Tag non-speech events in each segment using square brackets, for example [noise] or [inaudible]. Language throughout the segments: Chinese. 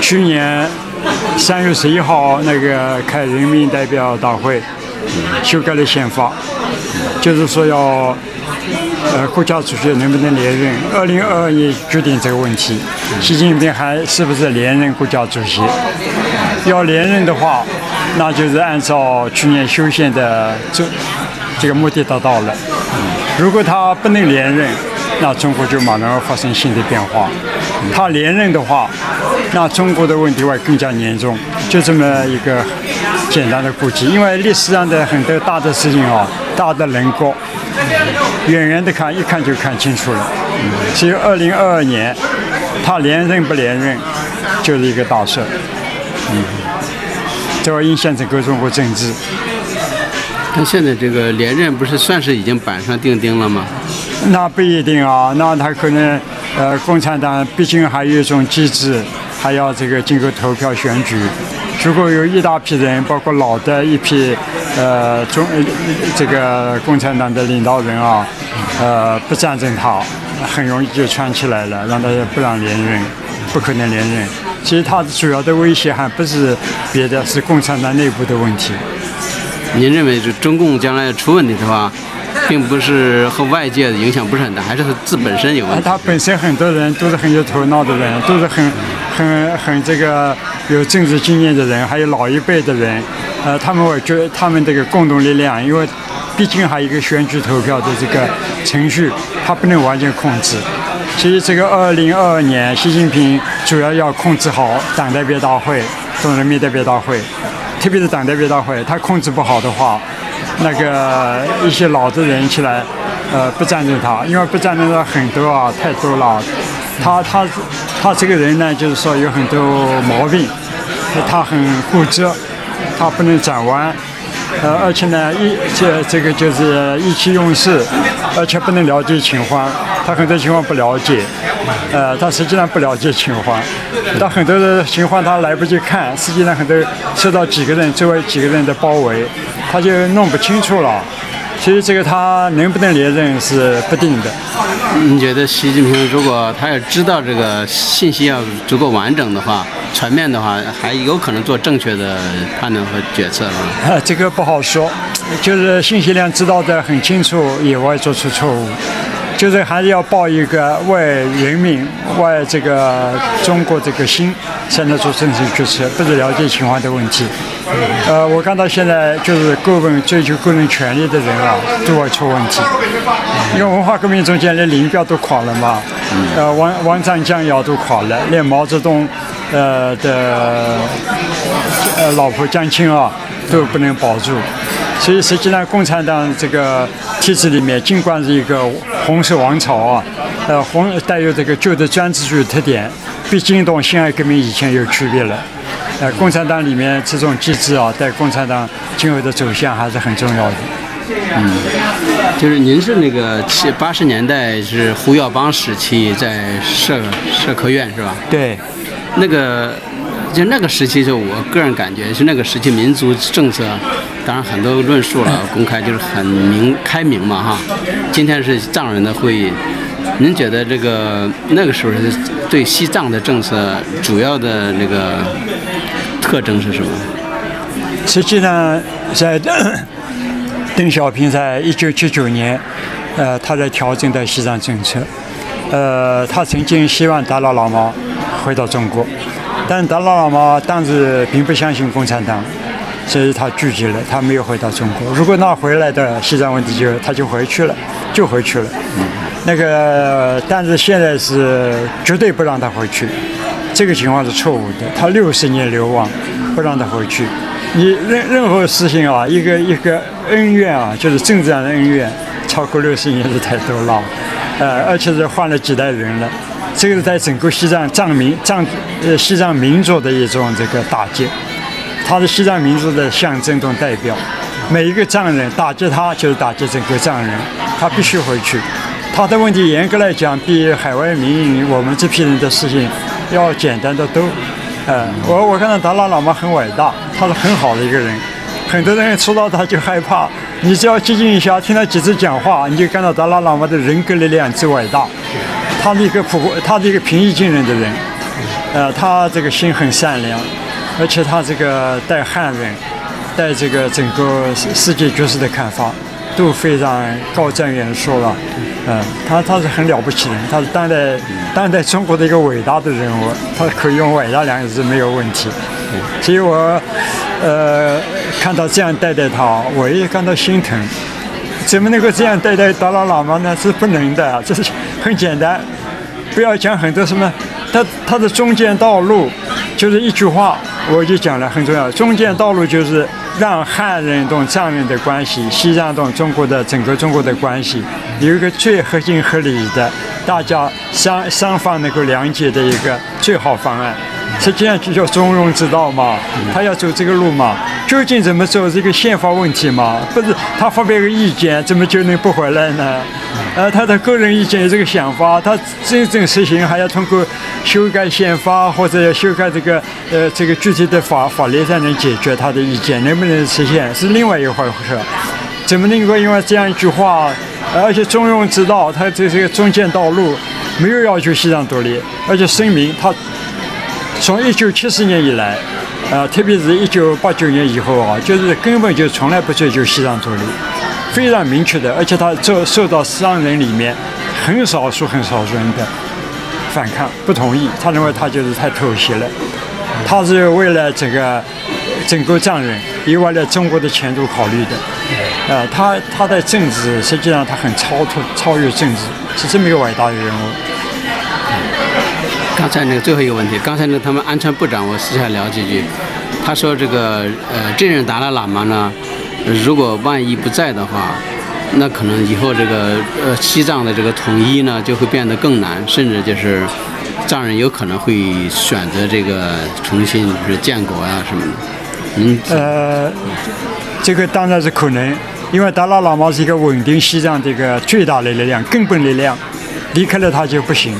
去年三月十一号那个开人民代表大会，修改了宪法，就是说要呃国家主席能不能连任，二零二二年决定这个问题。习近平还是不是连任国家主席？要连任的话，那就是按照去年修宪的这这个目的达到了。如果他不能连任，那中国就马上要发生新的变化。他连任的话，那中国的问题会更加严重。就这么一个简单的估计，因为历史上的很多大的事情啊，大的人国，远远的看一看就看清楚了。只有二零二二年，他连任不连任，就是一个大事。嗯，这会影响整个中国政治。那现在这个连任不是算是已经板上钉钉了吗？那不一定啊，那他可能，呃，共产党毕竟还有一种机制，还要这个经过投票选举。如果有一大批人，包括老的一批，呃，中这个共产党的领导人啊，呃，不赞成他，很容易就串起来了，让他不让连任，不可能连任。其实他主要的威胁还不是别的，是共产党内部的问题。您认为，中共将来出问题的话？[laughs] 并不是和外界的影响不是很大，[laughs] 还是他自本身有问题。他本身很多人都是很有头脑的人，[laughs] 都是很、很、很这个有政治经验的人，还有老一辈的人。呃，他们我觉得他们这个共同力量，因为毕竟还有一个选举投票的这个程序，他不能完全控制。其实这个二零二二年，习近平主要要控制好党代表大会、中人民代表大会，特别是党代表大会，他控制不好的话。那个一些老的人起来，呃，不赞成他，因为不赞成他很多啊，太多了。他他他这个人呢，就是说有很多毛病，他很固执，他不能转弯，呃，而且呢，意这这个就是意气用事，而且不能了解情况，他很多情况不了解，呃，他实际上不了解情况，他很多的情况他来不及看，实际上很多受到几个人周围几个人的包围。他就弄不清楚了，其实这个他能不能连任是不定的。你觉得习近平如果他要知道这个信息要足够完整的话、全面的话，还有可能做正确的判断和决策吗？[laughs] 这个不好说，就是信息量知道的很清楚，也会做出错误。就是还是要抱一个为人民、为这个中国这个心，才能做正确决策，不是了解情况的问题。呃，我看到现在就是个人追求个人权利的人啊，都会出问题。因为文化革命中间连林彪都垮了嘛，呃，王王占江瑶都垮了，连毛泽东呃的呃老婆江青啊都不能保住。所以实际上，共产党这个体制里面，尽管是一个红色王朝啊，呃，红带有这个旧的专制主义特点，毕竟同辛亥革命以前有区别了。呃，共产党里面这种机制啊，对共产党今后的走向还是很重要的。嗯，就是您是那个七八十年代是胡耀邦时期在社社科院是吧？对，那个。就那个时期，就我个人感觉是那个时期民族政策，当然很多论述了，公开就是很明开明嘛哈。今天是藏人的会议，您觉得这个那个时候是对西藏的政策主要的那个特征是什么？实际上，[coughs] 在邓小平在一九七九年，呃，他在调整的西藏政策，呃，他曾经希望达赖喇嘛回到中国。但达赖喇嘛当时并不相信共产党，所以他拒绝了，他没有回到中国。如果他回来的西藏问题就他就回去了，就回去了。那个，但是现在是绝对不让他回去，这个情况是错误的。他六十年流亡，不让他回去。你任任何事情啊，一个一个恩怨啊，就是政治上的恩怨，超过六十年是太多了，呃，而且是换了几代人了。这个是在整个西藏藏民藏呃西藏民族的一种这个打击，他是西藏民族的象征中代表。每一个藏人打击他，就是打击整个藏人，他必须回去。他的问题严格来讲，比海外民营我们这批人的事情要简单的多。呃，我我看到达拉喇嘛很伟大，他是很好的一个人。很多人出到他就害怕，你只要接近一下，听他几次讲话，你就看到达拉喇嘛的人格力量之伟大。他是一个普，他是一个平易近人的人，呃，他这个心很善良，而且他这个对汉人、对这个整个世世界局势的看法都非常高瞻远瞩了。嗯，他他是很了不起的，他是当代当代中国的一个伟大的人物，他可以用伟大两个字没有问题。所以我呃看到这样对待他，我也感到心疼。怎么能够这样对待达拉喇嘛呢？是不能的，这是很简单，不要讲很多什么。他他的中间道路就是一句话，我就讲了很重要。中间道路就是让汉人同藏人的关系，西藏同中国的整个中国的关系有一个最合情合理的，大家双双方能够谅解的一个最好方案。实际上就叫中庸之道嘛，他要走这个路嘛。究竟怎么走是一个宪法问题嘛？不是他发表个意见，怎么就能不回来呢？呃，他的个人意见这个想法，他真正实行还要通过修改宪法或者要修改这个呃这个具体的法法律才能解决他的意见，能不能实现是另外一回事。怎么能够因为这样一句话，而且中庸之道，他这是个中间道路，没有要求西藏独立，而且声明他从一九七四年以来。啊，特别是一九八九年以后啊，就是根本就从来不追求西藏独立，非常明确的，而且他受受到藏人里面很少数很少数人的反抗，不同意，他认为他就是太妥协了，他是为了这个整个藏人，也为了中国的前途考虑的，啊，他他的政治实际上他很超脱超越政治，是这么一个伟大的人物。刚才那个最后一个问题，刚才那他们安全部长，我私下聊几句，他说这个呃，这任达赖喇嘛呢，如果万一不在的话，那可能以后这个呃西藏的这个统一呢就会变得更难，甚至就是藏人有可能会选择这个重新就是建国啊什么的。嗯，呃，这个当然是可能，因为达赖喇嘛是一个稳定西藏的一个最大的力量、根本力量，离开了他就不行。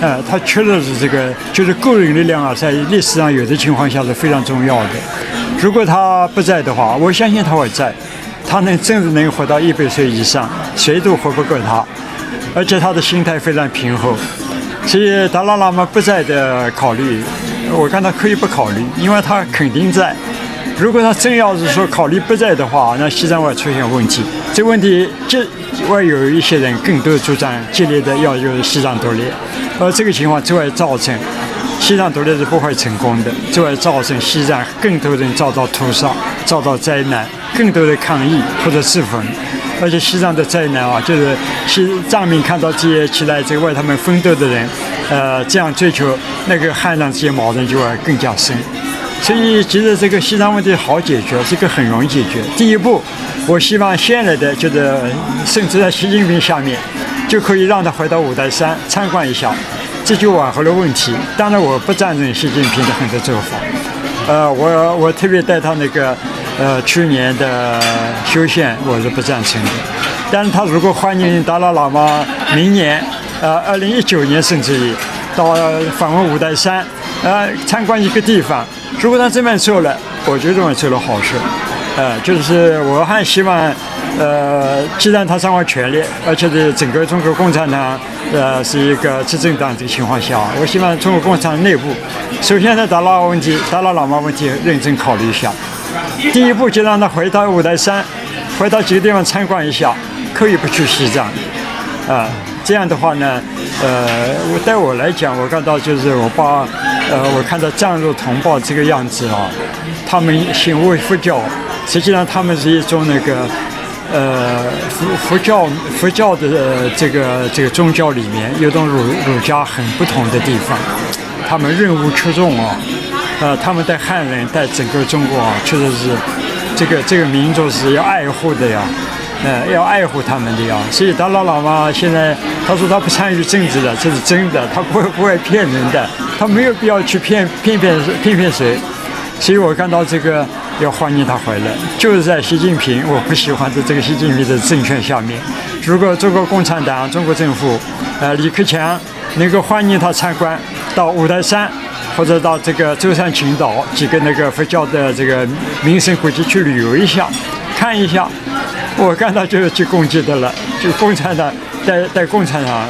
呃，他确实是这个，就是个人力量啊，在历史上有的情况下是非常重要的。如果他不在的话，我相信他会在，他能真的能活到一百岁以上，谁都活不过他。而且他的心态非常平和，所以达拉喇嘛不在的考虑，我看他可以不考虑，因为他肯定在。如果他真要是说考虑不在的话，那西藏会出现问题。这问题就会有一些人更多主张激烈的要求西藏独立。而这个情况就会造成西藏独立是不会成功的，就会造成西藏更多人遭到屠杀、遭到灾难，更多的抗议或者自焚。而且西藏的灾难啊，就是西藏民看到这些起来在为他们奋斗的人，呃，这样追求那个汉藏之间矛盾就会更加深。所以，其实这个西藏问题好解决，这个很容易解决。第一步，我希望现在的就是甚至在习近平下面。就可以让他回到五台山参观一下，这就挽回了问题。当然，我不赞成习近平的很多做法。呃，我我特别带他那个呃去年的修宪，我是不赞成的。但是他如果欢迎达赖喇嘛明年，呃，二零一九年甚至于到访问五台山，呃，参观一个地方，如果他这么做了，我就认为做了好事。呃，就是我还希望。呃，既然他掌握权力，而且是整个中国共产党呃是一个执政党这个情况下，我希望中国共产党内部，首先在达赖问题、达赖喇嘛问题认真考虑一下。第一步就让他回到五台山，回到几个地方参观一下，可以不去西藏，啊，这样的话呢，呃，我对我来讲，我看到就是我把呃我看到藏族同胞这个样子啊，他们信为佛教，实际上他们是一种那个。呃，佛佛教佛教的这个这个宗教里面，有种儒儒家很不同的地方，他们任务出众啊，呃，他们在汉人在整个中国啊，确实是这个这个民族是要爱护的呀，呃，要爱护他们的呀。所以达赖喇嘛现在他说他不参与政治的，这是真的，他不会不会骗人的，他没有必要去骗 [laughs] 骗骗骗骗谁。所以我看到这个。要欢迎他回来，就是在习近平我不喜欢在这个习近平的政权下面。如果中国共产党、中国政府，呃，李克强能够欢迎他参观到五台山，或者到这个舟山群岛几个那个佛教的这个名胜古迹去旅游一下，看一下，[laughs] 我看到就是去攻击的了。就共产党带带共产党，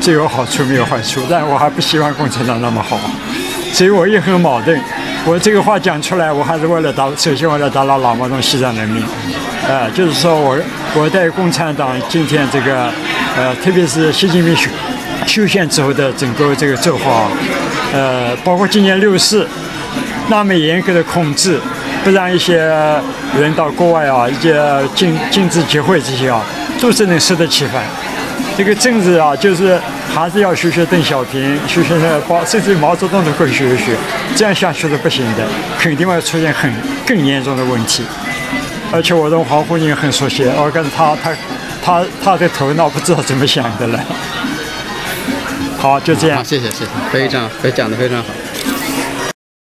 只有好处没有坏处，但我还不希望共产党那么好。所以我也很矛盾。我这个话讲出来，我还是为了打，首先为了打倒老毛东西藏人民，呃，就是说我我在共产党今天这个，呃，特别是习近平修修宪之后的整个这个做法，呃，包括今年六四那么严格的控制，不让一些人到国外啊，一些禁禁止集会这些啊，都是能适得其反。这个政治啊，就是还是要学学邓小平，学学那包，甚至毛泽东都可以学一学。这样下去是不行的，肯定会出现很更严重的问题。而且我跟黄沪宁很熟悉，我跟他他他他的头脑不知道怎么想的了。好，就这样，。谢谢谢谢，非常非讲的非常好。